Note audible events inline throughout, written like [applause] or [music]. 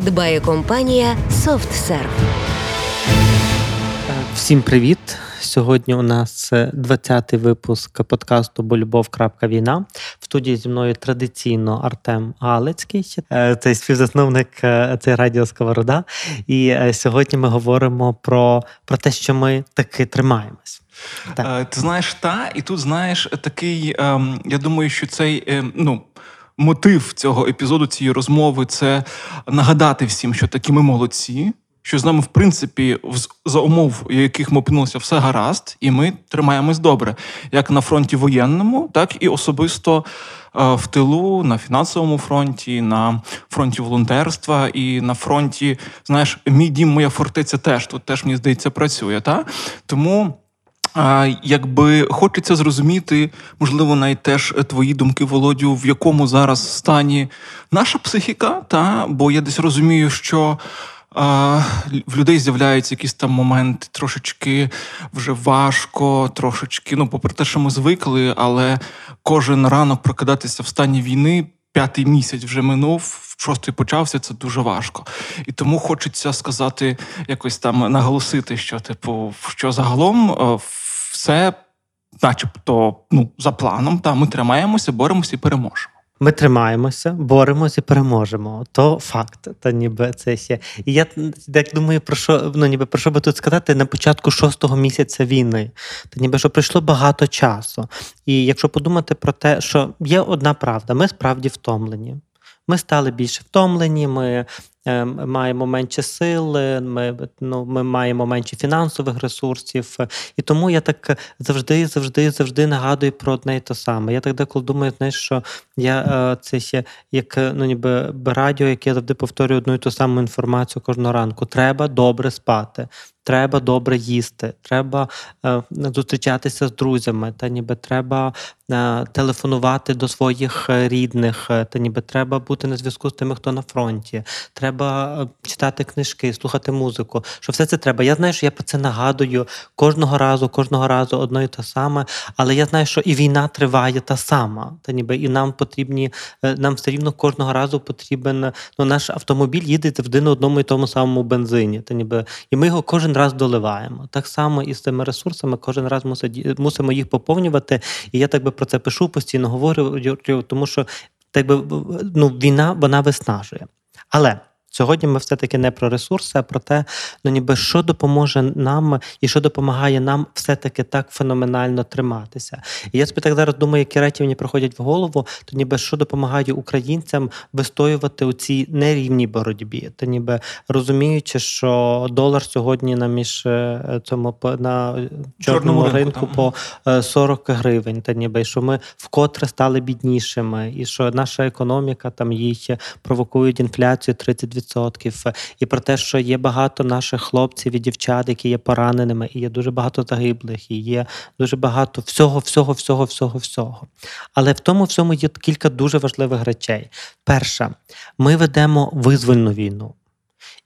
дбає компанія SoftServe. Всім привіт! Сьогодні у нас 20-й випуск подкасту Бо любов. Війна. В студії зі мною традиційно Артем Галицький, е, цей співзасновник е, цей радіо Сковорода. І е, сьогодні ми говоримо про, про те, що ми таки тримаємось. Так. Ти знаєш, та, і тут знаєш такий. Ем, я думаю, що цей ем, ну. Мотив цього епізоду, цієї розмови це нагадати всім, що такі ми молодці, що з нами, в принципі, за умов, яких ми опинилися, все гаразд, і ми тримаємось добре, як на фронті воєнному, так і особисто е, в тилу, на фінансовому фронті, на фронті волонтерства і на фронті, знаєш, мій дім, моя фортеця теж тут теж мені здається працює. Та? Тому. А, Якби хочеться зрозуміти, можливо, навіть теж твої думки, Володю, в якому зараз стані наша психіка, та бо я десь розумію, що в людей з'являються якісь там моменти трошечки вже важко, трошечки. Ну, попри те, що ми звикли, але кожен ранок прокидатися в стані війни. П'ятий місяць вже минув, шостий почався. Це дуже важко, і тому хочеться сказати, якось там наголосити, що типу, що загалом е, все, начебто, ну за планом, та ми тримаємося, боремося і переможемо. Ми тримаємося, боремося і переможемо. То факт, та ніби це є. І я так думаю, про що ну ніби про що би тут сказати на початку шостого місяця війни, та ніби що пройшло багато часу. І якщо подумати про те, що є одна правда, ми справді втомлені. Ми стали більше втомлені, ми маємо менше сил, ми ну, ми маємо менше фінансових ресурсів. І тому я так завжди, завжди, завжди нагадую про одне і те саме. Я так деколи думаю, знаєш, що я е, це ще як ну, ніби радіо, яке я завжди повторюю одну і ту саму інформацію кожного ранку. Треба добре спати. Треба добре їсти, треба е, зустрічатися з друзями, та ніби треба е, телефонувати до своїх е, рідних, е, та ніби треба бути на зв'язку з тими, хто на фронті. Треба е, читати книжки, слухати музику. Що все це треба. Я знаю, що я про це нагадую кожного разу, кожного разу одно і те саме. Але я знаю, що і війна триває та сама. Та ніби і нам потрібні, е, нам все рівно кожного разу потрібен. Ну, наш автомобіль їде завжди на одному і тому самому бензині. Та ніби і ми його кожен раз доливаємо. Так само і з цими ресурсами кожен раз мусимо їх поповнювати. І я так би про це пишу, постійно говорю, тому що так би ну, війна вона виснажує. Але Сьогодні ми все-таки не про ресурси, а про те, ну ніби що допоможе нам і що допомагає нам все-таки так феноменально триматися. І я собі так зараз думаю, які речі мені проходять в голову, то ніби що допомагає українцям вистоювати у цій нерівній боротьбі, то ніби розуміючи, що долар сьогодні на між е, цьому на чорному, ринку, ринку по 40 е, гривень, та ніби що ми вкотре стали біднішими, і що наша економіка там їй провокують інфляцію 30%. 100%, і про те, що є багато наших хлопців і дівчат, які є пораненими, і є дуже багато загиблих, і є дуже багато всього, всього, всього, всього, всього. Але в тому всьому є кілька дуже важливих речей. Перша, ми ведемо визвольну війну.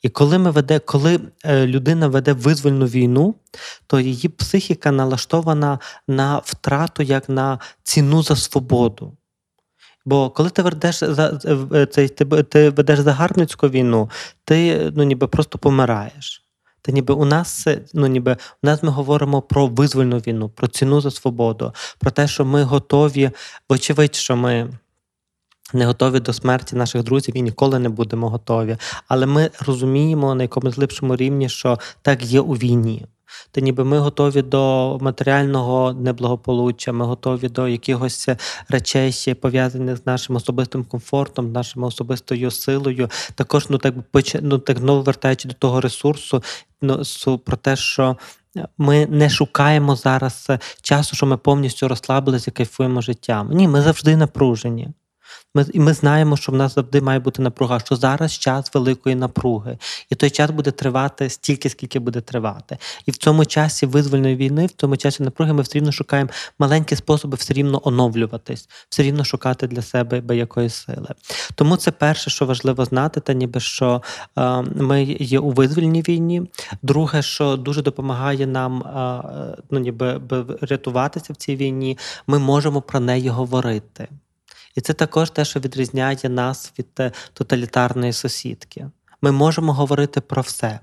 І коли ми веде, коли е, людина веде визвольну війну, то її психіка налаштована на втрату як на ціну за свободу. Бо коли ти ведеш за е, цей ти, ти ведеш загарбницьку війну, ти ну ніби просто помираєш. Та ніби у нас ну ніби у нас ми говоримо про визвольну війну, про ціну за свободу, про те, що ми готові, вочевидь, що ми. Не готові до смерті наших друзів і ніколи не будемо готові. Але ми розуміємо на якомусь глибшому рівні, що так є у війні то ніби ми готові до матеріального неблагополуччя, ми готові до якихось речей, пов'язаних з нашим особистим комфортом, нашою особистою силою. Також ну так ну, так знову вертаючи до того ресурсу, ну, про те, що. Ми не шукаємо зараз часу, що ми повністю розслабилися кайфуємо життям. Ні, ми завжди напружені. Ми, і ми знаємо, що в нас завжди має бути напруга, що зараз час великої напруги, і той час буде тривати стільки, скільки буде тривати. І в цьому часі визвольної війни, в цьому часі напруги, ми все рівно шукаємо маленькі способи все рівно оновлюватись, все рівно шукати для себе якоїсь сили. Тому це перше, що важливо знати, та ніби що е, ми є у визвольній війні. Друге, що дуже допомагає нам е, ну, ніби би рятуватися в цій війні, ми можемо про неї говорити. І це також те, що відрізняє нас від е, тоталітарної сусідки. Ми можемо говорити про все.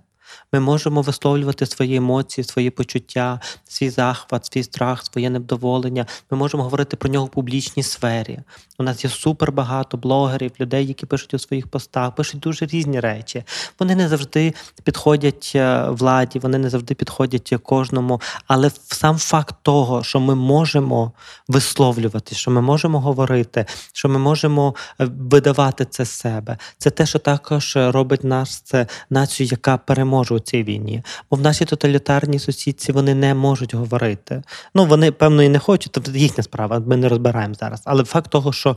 Ми можемо висловлювати свої емоції, свої почуття, свій захват, свій страх, своє невдоволення. Ми можемо говорити про нього в публічній сфері. У нас є супер багато блогерів, людей, які пишуть у своїх постах, пишуть дуже різні речі. Вони не завжди підходять е, владі, вони не завжди підходять кожному. Але сам факт того, що ми можемо висловлювати, що ми можемо говорити, що ми можемо е, видавати це себе, це те, що також робить нас це націю, яка переможе у цій війні. Бо в нашій тоталітарній сусідці вони не можуть говорити. Ну вони певно і не хочуть, тобто їхня справа. Ми не розбираємо зараз. Але факт того, що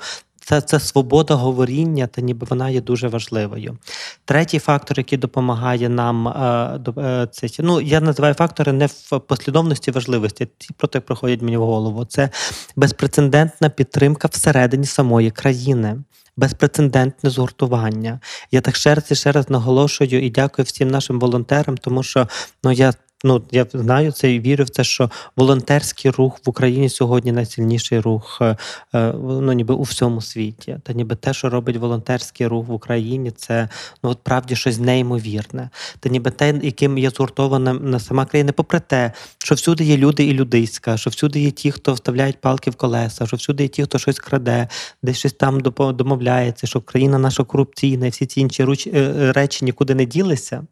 це, це свобода говоріння, та ніби вона є дуже важливою. Третій фактор, який допомагає нам, е, е, це ну я називаю фактори не в послідовності важливості. Ті проти приходять мені в голову. Це безпрецедентна підтримка всередині самої країни. Безпрецедентне згуртування. Я так ще раз і ще раз наголошую і дякую всім нашим волонтерам, тому що ну я ну я знаю це і вірю в це, що волонтерський рух в Україні сьогодні найсильніший рух е, е, ну, ніби у всьому світі. Та ніби те, що робить волонтерський рух в Україні, це ну от правді щось неймовірне. Та ніби те, яким є згуртована на сама країна, попри те, що всюди є люди і людиська, що всюди є ті, хто вставляють палки в колеса, що всюди є ті, хто щось краде, десь щось там домовляється, що країна наша корупційна, і всі ці інші е, речі нікуди не ділися.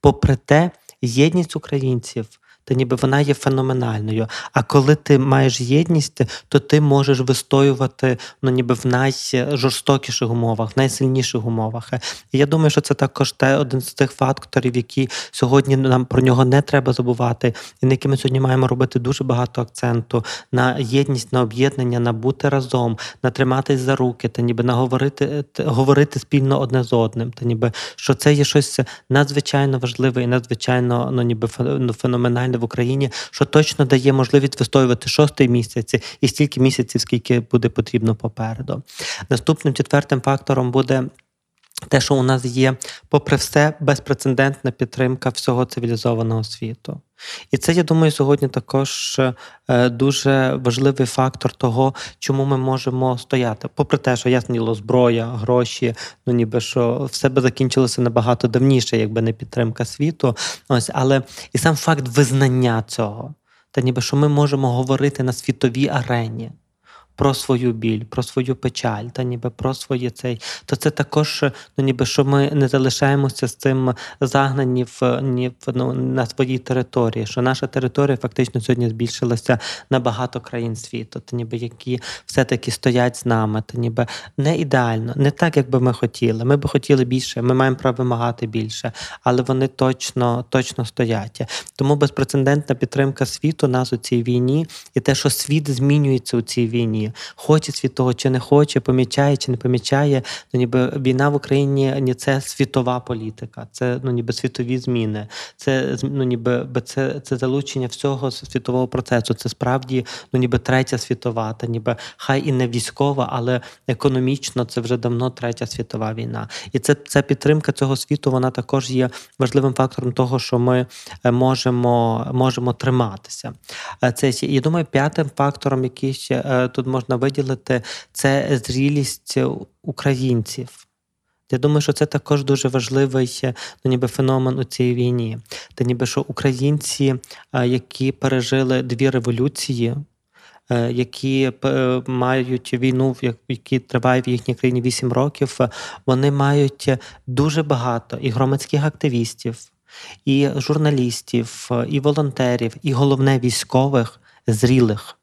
Попри те, єдність українців. Та ніби вона є феноменальною. А коли ти маєш єдність, то ти можеш вистоювати ну, ніби в найжорстокіших умовах, в найсильніших умовах. І я думаю, що це також те один з тих факторів, які сьогодні нам про нього не треба забувати, і на які ми сьогодні маємо робити дуже багато акценту на єдність, на об'єднання, на бути разом, на триматись за руки, та ніби на говорити, говорити спільно одне з одним. Та ніби що це є щось надзвичайно важливе і надзвичайно ну, ніби ну, феноменальне в Україні, що точно дає можливість вистоювати шостий місяць і стільки місяців, скільки буде потрібно попереду. Наступним четвертим фактором буде. Те, що у нас є, попри все, безпрецедентна підтримка всього цивілізованого світу. І це, я думаю, сьогодні також е, дуже важливий фактор того, чому ми можемо стояти. Попри те, що ясно діло, зброя, гроші, ну ніби що все би закінчилося набагато давніше, якби не підтримка світу. Ось, але і сам факт визнання цього, та ніби що ми можемо говорити на світовій арені. Про свою біль, про свою печаль, та ніби про своє цей, то це також, ну ніби що ми не залишаємося з цим загнані в ні в ну, на своїй території. Що наша територія фактично сьогодні збільшилася на багато країн світу, та ніби які все-таки стоять з нами, та ніби не ідеально, не так, як би ми хотіли. Ми би хотіли більше, ми маємо право вимагати більше, але вони точно, точно стоять. Тому безпрецедентна підтримка світу нас у цій війні, і те, що світ змінюється у цій війні, хоче світ того чи не хоче, помічає чи не помічає. Ну ніби війна в Україні ні це світова політика, це ну ніби світові зміни, це ну ніби це, це залучення всього світового процесу. Це справді ну ніби третя світова, та ніби хай і не військова, але економічно це вже давно третя світова війна. І це ця підтримка цього світу вона також є важливим фактором того, що ми е, можемо, можемо триматися. Е, Це і думаю, п'ятим фактором, який ще е, тут можна виділити, це зрілість українців. Я думаю, що це також дуже важливий е, ну, ніби феномен у цій війні. Та ніби що українці, е, які пережили дві революції, е, які мають війну, які триває в їхній країні 8 років, вони мають дуже багато і громадських активістів, і журналістів, і волонтерів, і головне військових зрілих.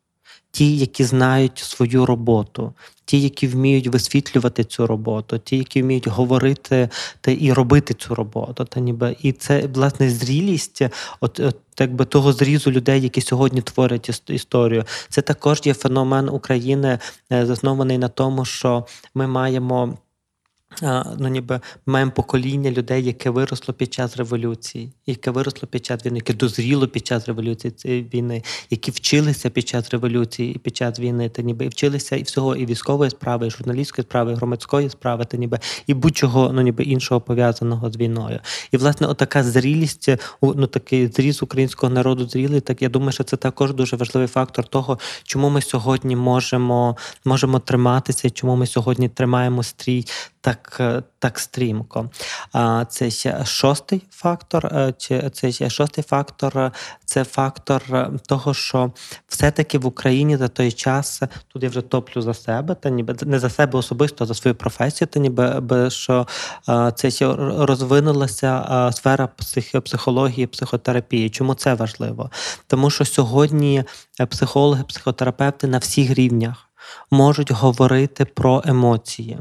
Ті, які знають свою роботу, ті, які вміють висвітлювати цю роботу, ті, які вміють говорити та і робити цю роботу. Та ніби і це власне зрілість, от, от якби того зрізу людей, які сьогодні творять іс- історію. Це також є феномен України, е, заснований на тому, що ми маємо. Ну, ніби маємо покоління людей, яке виросло під час революції, яке виросло під час війни, яке дозріло під час революції цієї війни, які вчилися під час революції і під час війни, та ніби і вчилися і всього, і військової справи, і журналістської справи, і громадської справи, та ніби і будь-чого ну ніби іншого пов'язаного з війною. І власне, отака зрілість, у- ну такий зріз українського народу зрілий. Так я думаю, що це також дуже важливий фактор того, чому ми сьогодні можемо, можемо триматися, чому ми сьогодні тримаємо стрій так, е, так стрімко. А це шостий фактор. е, Чи це шостий фактор? е, Це фактор того, що все-таки в Україні за той час тут я вже топлю за себе, та ніби не за себе особисто, а за свою професію, та ніби би, що це ще розвинулася сфера психології, психотерапії. Чому це важливо? Тому що сьогодні психологи, психотерапевти на всіх рівнях можуть говорити про емоції.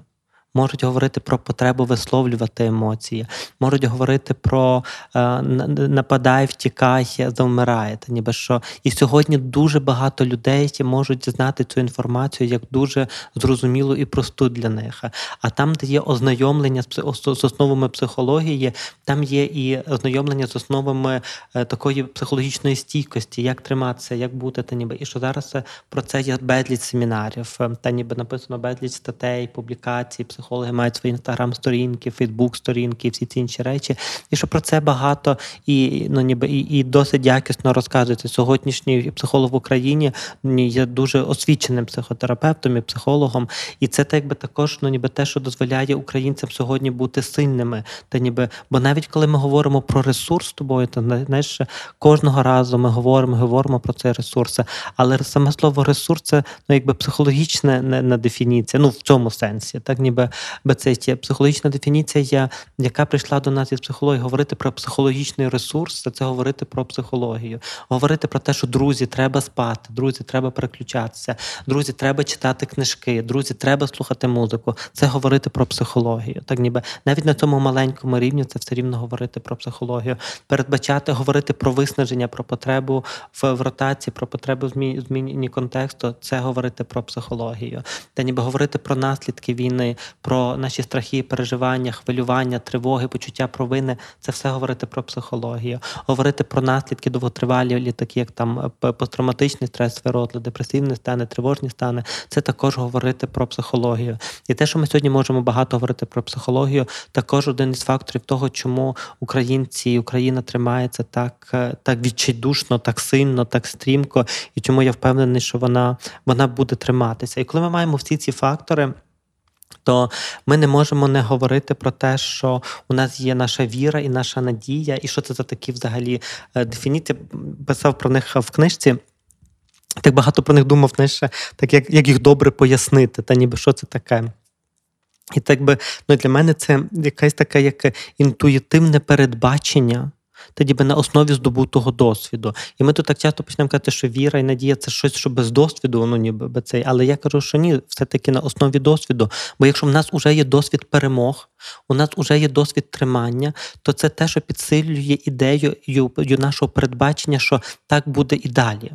Можуть говорити про потребу висловлювати емоції, можуть говорити про е, нападай, втікай, завмирає. Та ніби що і сьогодні дуже багато людей можуть знати цю інформацію як дуже зрозумілу і просту для них. А там, де є ознайомлення з з основами психології, там є і ознайомлення з основами е, такої психологічної стійкості, як триматися, як бути, та ніби і що зараз е, про це є безліч семінарів, е, та ніби написано безліч статей, публікацій. Психологи мають свої інстаграм-сторінки, фейсбук-сторінки, всі ці інші речі. І що про це багато і ну ніби і, і досить якісно розказується. Сьогоднішній психолог в Україні є дуже освіченим психотерапевтом і психологом. І це так би також ну ніби те, що дозволяє українцям сьогодні бути сильними. Та ніби, бо навіть коли ми говоримо про ресурс з тобою, то знаєш, кожного разу ми говоримо, говоримо про цей ресурс. Але саме слово ресурс це ну якби психологічна не, не дефініція. Ну в цьому сенсі, так ніби бо психологічна дефініція, яка прийшла до нас із психології. Говорити про психологічний ресурс, це, говорити про психологію, говорити про те, що друзі, треба спати, друзі, треба переключатися, друзі, треба читати книжки, друзі, треба слухати музику. Це говорити про психологію. Так ніби навіть на цьому маленькому рівні це все рівно говорити про психологію, передбачати, говорити про виснаження, про потребу в, ротації, про потребу в змі- зміні контексту. Це говорити про психологію, та ніби говорити про наслідки війни, про наші страхи, переживання, хвилювання, тривоги, почуття провини. Це все говорити про психологію, говорити про наслідки довготривалі, такі як там е, посттравматичний стресовий розлад, депресивні стани, тривожні стани. Це також говорити про психологію. І те, що ми сьогодні можемо багато говорити про психологію, також один із факторів того, чому українці і Україна тримається так, е, так відчайдушно, так сильно, так стрімко, і чому я впевнений, що вона, вона буде триматися. І коли ми маємо всі ці фактори. То ми не можемо не говорити про те, що у нас є наша віра і наша надія, і що це за такі взагалі е, дефініції. Писав про них в книжці. Так багато про них думав, знаєш, так як, як їх добре пояснити, та ніби що це таке. І так би ну, для мене це якась така як інтуїтивне передбачення. Та ніби на основі здобутого досвіду. І ми тут так часто почнемо казати, що віра і надія це щось, що без досвіду, ну ніби би цей. Але я кажу, що ні, все-таки на основі досвіду. Бо якщо в нас вже є досвід перемог, у нас вже є досвід тримання, то це те, що підсилює ідею нашого передбачення, що так буде і далі.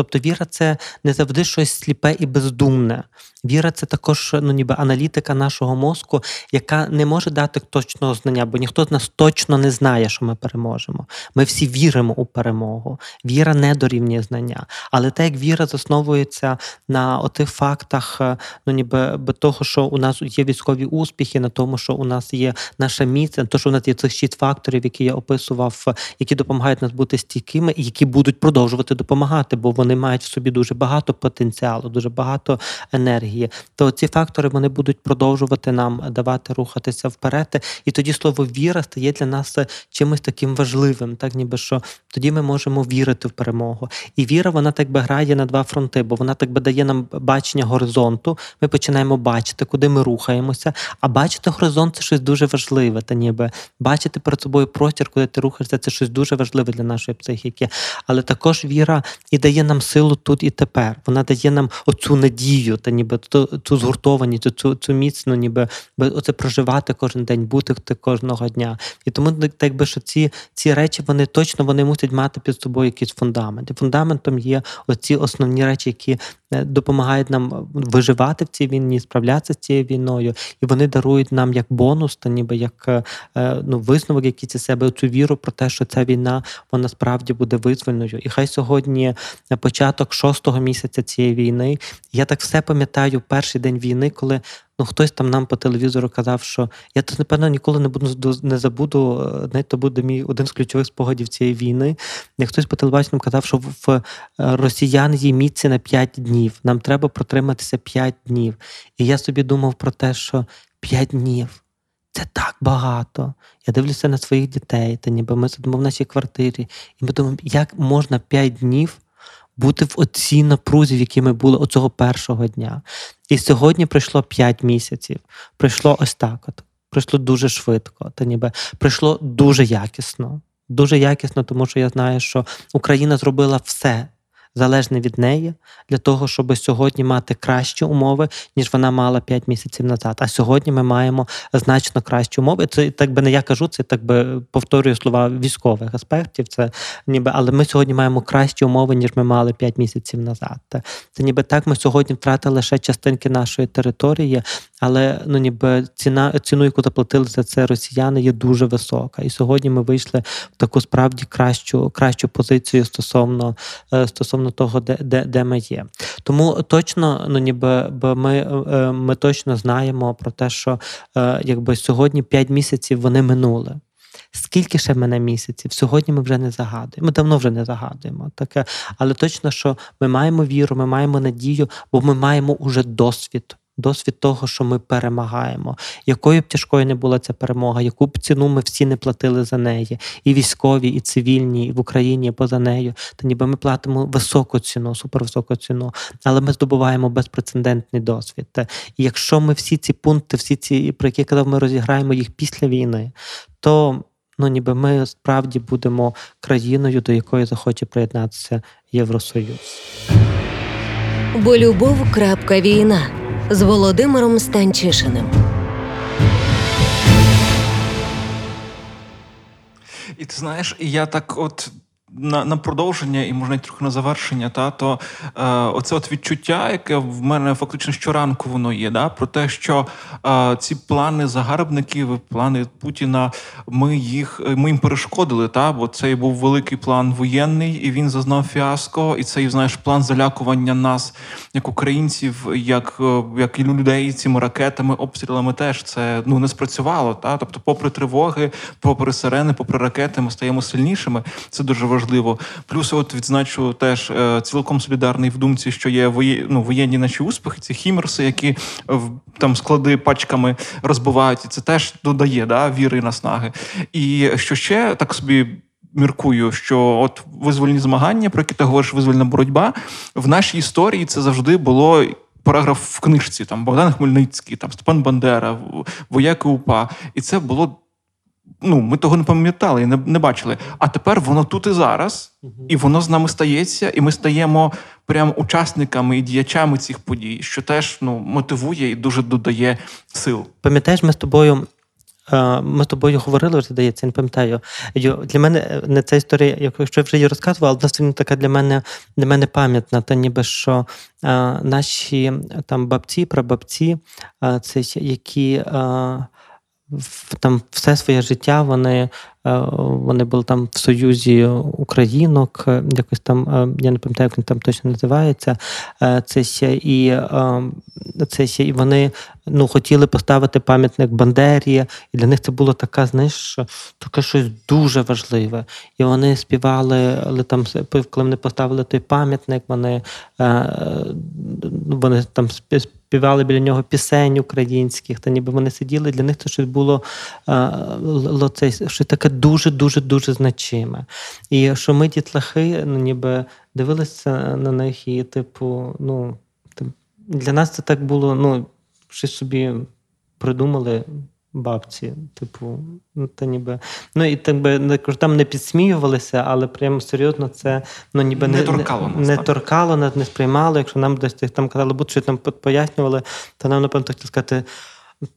Тобто віра це не завжди щось сліпе і бездумне. Віра це також ну, ніби аналітика нашого мозку, яка не може дати точного знання, бо ніхто з нас точно не знає, що ми переможемо. Ми всі віримо у перемогу. Віра не дорівнює знання. Але те, як віра засновується на отих фактах, е, ну ніби того, що у нас є військові успіхи, на тому, що у нас є наша міць, на те, що у нас є цих шість факторів, які я описував, е, які допомагають нас бути стійкими, і які будуть продовжувати допомагати, бо вони мають в собі дуже багато потенціалу, дуже багато енергії. То ці фактори вони будуть продовжувати нам давати рухатися вперед. І тоді слово віра стає для нас чимось таким важливим, так ніби що тоді ми можемо вірити в перемогу. І віра, вона так би грає на два фронти, бо вона так би дає нам бачення горизонту. Ми починаємо бачити, куди ми рухаємося. А бачити горизонт це щось дуже важливе. Та ніби бачити перед собою простір, куди ти рухаєшся, це щось дуже важливе для нашої психіки. Але також віра і дає нам нам силу тут і тепер. Вона дає нам оцю надію, та ніби ту, цю згуртованість, цю, цю міцну, ніби оце проживати кожен день, бути кожного дня. І тому так би, що ці ці речі вони точно вони мусять мати під собою якийсь фундамент. І фундаментом є оці основні речі, які допомагають нам виживати в цій війні, справлятися з цією війною, і вони дарують нам як бонус, та ніби як е, ну, висновок, якийсь із себе цю віру про те, що ця війна вона справді буде визвольною. І хай сьогодні початок шостого місяця цієї війни. Я так все пам'ятаю перший день війни, коли ну хтось там нам по телевізору казав, що я тут, напевно, ніколи не буду не забуду. Е, навіть то буде мій один з ключових спогадів цієї війни. Як хтось по телебаченню казав, що в е, росіян є місце на 5 днів. Нам треба протриматися 5 днів. І я собі думав про те, що 5 днів. Це так багато. Я дивлюся на своїх дітей, та ніби ми сидимо в нашій квартирі, і ми думаємо, як можна 5 днів бути в оцій напрузі, в якій ми були оцього першого дня. І сьогодні пройшло 5 місяців. Пройшло ось так. от. Пройшло дуже швидко, та ніби пройшло дуже якісно. Дуже якісно, тому що я знаю, що Україна зробила все залежне від неї для того, щоб сьогодні мати кращі умови, ніж вона мала 5 місяців назад. А сьогодні ми маємо значно кращі умови. Це так би не я кажу, це так би повторюю слова військових аспектів. Це ніби, але ми сьогодні маємо кращі умови, ніж ми мали 5 місяців назад. Це ніби так. Ми сьогодні втратили лише частинки нашої території, але ну ніби ціна ціну, яку заплатили за це росіяни, є дуже висока. І сьогодні ми вийшли в таку справді кращу кращу позицію стосовно е, стосовно того, де де, де ми є. Тому точно, ну ніби ми е, ми точно знаємо про те, що е, якби сьогодні 5 місяців вони минули. Скільки ще мене місяців? Сьогодні ми вже не загадуємо. Ми давно вже не загадуємо таке, але точно, що ми маємо віру, ми маємо надію, бо ми маємо уже досвід досвід того, що ми перемагаємо. Якою б тяжкою не була ця перемога, яку б ціну ми всі не платили за неї, і військові, і цивільні, і в Україні, і поза нею, то ніби ми платимо високу ціну, супервисоку ціну, але ми здобуваємо безпрецедентний досвід. І якщо ми всі ці пункти, всі ці, про які я казав, ми розіграємо їх після війни, то ну ніби ми справді будемо країною, до якої захоче приєднатися Євросоюз. Бо любов. крапка Війна з Володимиром Станчишиним. І ти знаєш, я так от на на продовження і можна трохи на завершення, та то е, оце от відчуття, яке в мене фактично щоранку воно є, да, про те, що е, ці плани загарбників, плани Путіна, ми їх ми їм перешкодили. Та бо цей був великий план воєнний, і він зазнав фіаско. І цей знаєш план залякування нас, як українців, як е, як і людей цими ракетами, обстрілами теж це ну не спрацювало. Та тобто, попри тривоги, попри сирени, попри ракети, ми стаємо сильнішими. Це дуже важливо важливо. Плюс, от відзначу теж е, цілком солідарний в думці, що є вої, ну, воєнні наші успіхи, ці хімерси, які в там склади пачками розбивають, і це теж додає да, віри і наснаги. І що ще так собі. Міркую, що от визвольні змагання, про які ти говориш, визвольна боротьба в нашій історії це завжди було параграф в книжці. Там Богдан Хмельницький, там Степан Бандера, вояки УПА, і це було ну, ми того не пам'ятали і не, не бачили. А тепер воно тут і зараз, і воно з нами стається, і ми стаємо прямо учасниками і діячами цих подій, що теж ну, мотивує і дуже додає сил. Пам'ятаєш, ми з тобою. Е, ми з тобою говорили, вже здається, не пам'ятаю. Для мене е, не ця історія, якщо я вже її розказував, але вона така для мене для мене пам'ятна, та ніби що а, е, наші там бабці, прабабці, а, це які. А, там все своє життя вони Е, вони були там в Союзі Українок, е, якось там, е, я не пам'ятаю, як він там точно називається. Це ще і це ще і вони ну, хотіли поставити пам'ятник Бандері, і для них це було така, знаєш, таке щось дуже важливе. І вони співали, але там, коли вони поставили той пам'ятник, вони, вони там співали біля нього пісень українських, та ніби вони сиділи, для них це щось було щось таке дуже-дуже дуже значиме. І що ми, дітлахи, ну, ніби дивилися на них, і, типу, ну, для нас це так було, ну, щось собі придумали. Бабці. Типу, ну та ніби. Ну і так би не там не підсміювалися, але прямо серйозно це ну ніби Не не, торкало нас, не так. торкало нас, не сприймало. Якщо нам десь там казали, будь що там пояснювали, то нам, напевно, хотіли сказати.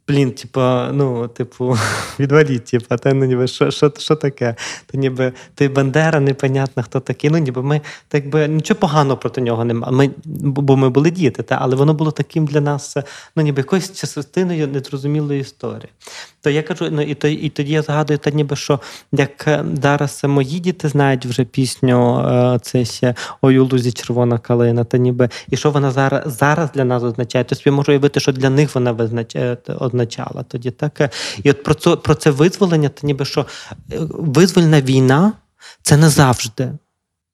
Блін, типа, ну, типу, [laughs] відваліть, типа, та ну ніби що, що, що таке? То ніби той Бандера, непонятно, хто такий. Ну, ніби ми так би нічого поганого проти нього немає. Ми, бо ми були діти, та, але воно було таким для нас, ну, ніби якоюсь частиною незрозумілої історії. То я кажу, ну і то, і тоді я згадую, та ніби що як е, зараз мої діти знають вже пісню е, це ще Ой у лузі червона калина, та ніби і що вона зараз зараз для нас означає, то собі можу уявити, що для них вона визнач- е, означала тоді. Так е. і от про це про це визволення, та ніби що е, визвольна війна це не завжди.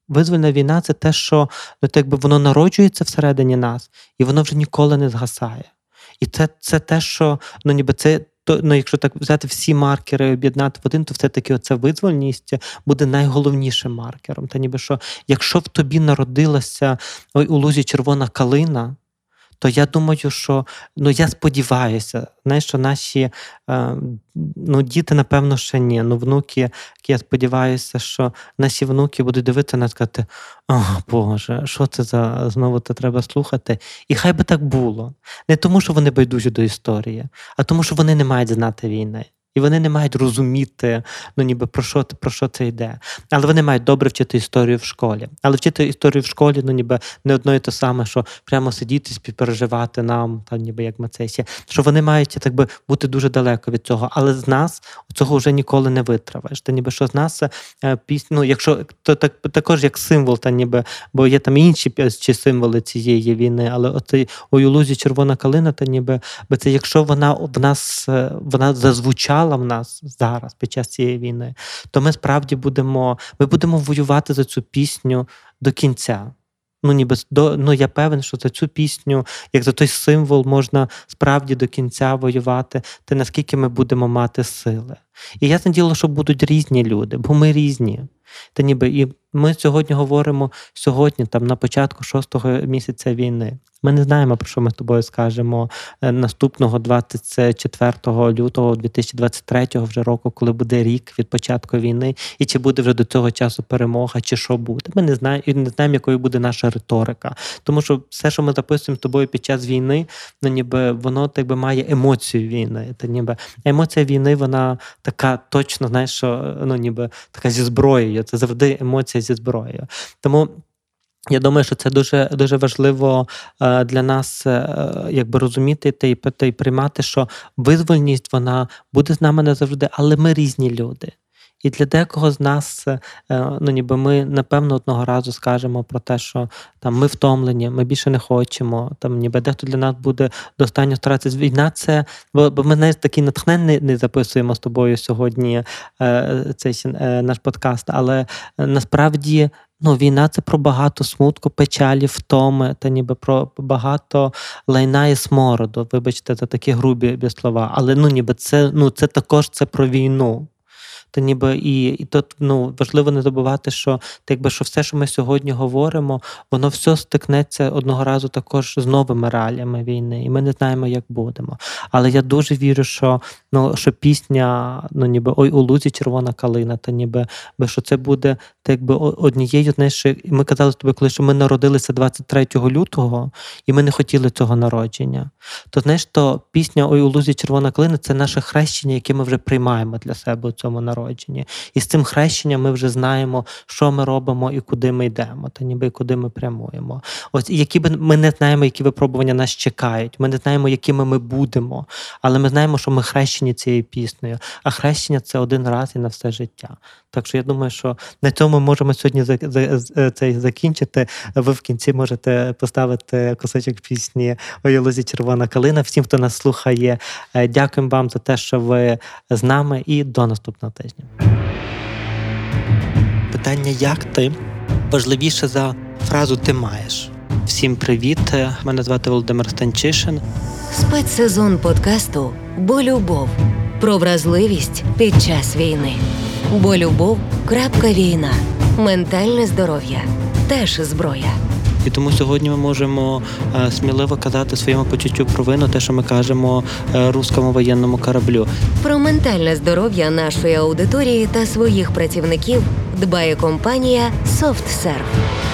Визвольна війна це те, що ну, так би воно народжується всередині нас, і воно вже ніколи не згасає. І це, це те, що ну ніби це. То, ну, якщо так взяти всі маркери і об'єднати в один, то все-таки оця визвольність буде найголовнішим маркером. Та ніби що, якщо в тобі народилася ой, у лузі червона калина, то я думаю, що ну я сподіваюся, знаєш, що наші е, ну, діти, напевно, ще ні. Ну, внуки, я сподіваюся, що наші внуки будуть дивитися на сказати: О, Боже, що це за знову це треба слухати? І хай би так було. Не тому, що вони байдужі до історії, а тому, що вони не мають знати війни. І вони не мають розуміти, ну ніби про що про що це йде. Але вони мають добре вчити історію в школі. Але вчити історію в школі, ну ніби не одно і те саме, що прямо сидіти, співпереживати нам, та ніби як Мацесі, що вони мають так би бути дуже далеко від цього. Але з нас цього вже ніколи не витравиш. Та ніби що з нас е, пісню, ну, якщо то так також як символ, та ніби, бо є там інші чи символи цієї війни, але оцей у лузі червона калина, та ніби це якщо вона в нас е, вона зазвучала в нас зараз під час цієї війни, то ми справді будемо ми будемо воювати за цю пісню до кінця. Ну, ніби до ну я певен, що за цю пісню, як за той символ, можна справді до кінця воювати, те наскільки ми будемо мати сили. І я діло, що будуть різні люди, бо ми різні. Та ніби і ми сьогодні говоримо сьогодні, там на початку шостого місяця війни. Ми не знаємо, про що ми з тобою скажемо е, наступного 24 лютого 2023 вже року, коли буде рік від початку війни, і чи буде вже до цього часу перемога, чи що буде. Ми не знаємо і не знаємо, якою буде наша риторика. Тому що все, що ми записуємо з тобою під час війни, ну ніби воно так би має емоцію війни. Та ніби емоція війни, вона така точно, знаєш, що ну ніби така зі зброєю. Це завжди емоція зі зброєю. Тому. Я думаю, що це дуже дуже важливо е, для нас, е, якби розуміти та й та й приймати, що визвольність вона буде з нами не завжди, але ми різні люди. І для декого з нас, е, ну ніби ми напевно одного разу скажемо про те, що там ми втомлені, ми більше не хочемо. Там ніби дехто для нас буде до останнього старатися. Війна це бо, бо ми не такий натхненний не записуємо з тобою сьогодні цей наш подкаст, але насправді. Ну, війна це про багато смутку, печалі, втоми, та ніби про багато лайна і смороду. Вибачте, за такі грубі слова. Але ну ніби це ну це також це про війну. То ніби і і тут ну важливо не забувати, що якби що все, що ми сьогодні говоримо, воно все стикнеться одного разу також з новими реаліями війни, і ми не знаємо, як будемо. Але я дуже вірю, що ну що пісня, ну ніби ой у лузі червона калина, та ніби що це буде так якби однією знаєш, ми казали тобі, коли що ми народилися 23 лютого, і ми не хотіли цього народження. То знаєш, то пісня Ой у лузі червона калина це наше хрещення, яке ми вже приймаємо для себе у цьому народі народженні. І з цим хрещенням ми вже знаємо, що ми робимо і куди ми йдемо, та ніби куди ми прямуємо. Ось які би ми не знаємо, які випробування нас чекають. Ми не знаємо, якими ми будемо, але ми знаємо, що ми хрещені цією піснею. А хрещення це один раз і на все життя. Так що я думаю, що на цьому ми можемо сьогодні цей закінчити. Ви в кінці можете поставити кусочок пісні «Ой, лозі червона калина. Всім, хто нас слухає, е, дякуємо вам за те, що ви з нами, і до наступного тижня. Питання, як ти важливіше за фразу ти маєш. Всім привіт! Мене звати Володимир Станчишин. Спецсезон подкасту Бо любов про вразливість під час війни. Бо любов. Крапка війна. Ментальне здоров'я теж зброя. І тому сьогодні ми можемо е, сміливо казати своєму почуттю провину, те, що ми кажемо е, руському воєнному кораблю. Про ментальне здоров'я нашої аудиторії та своїх працівників дбає компанія SoftServe.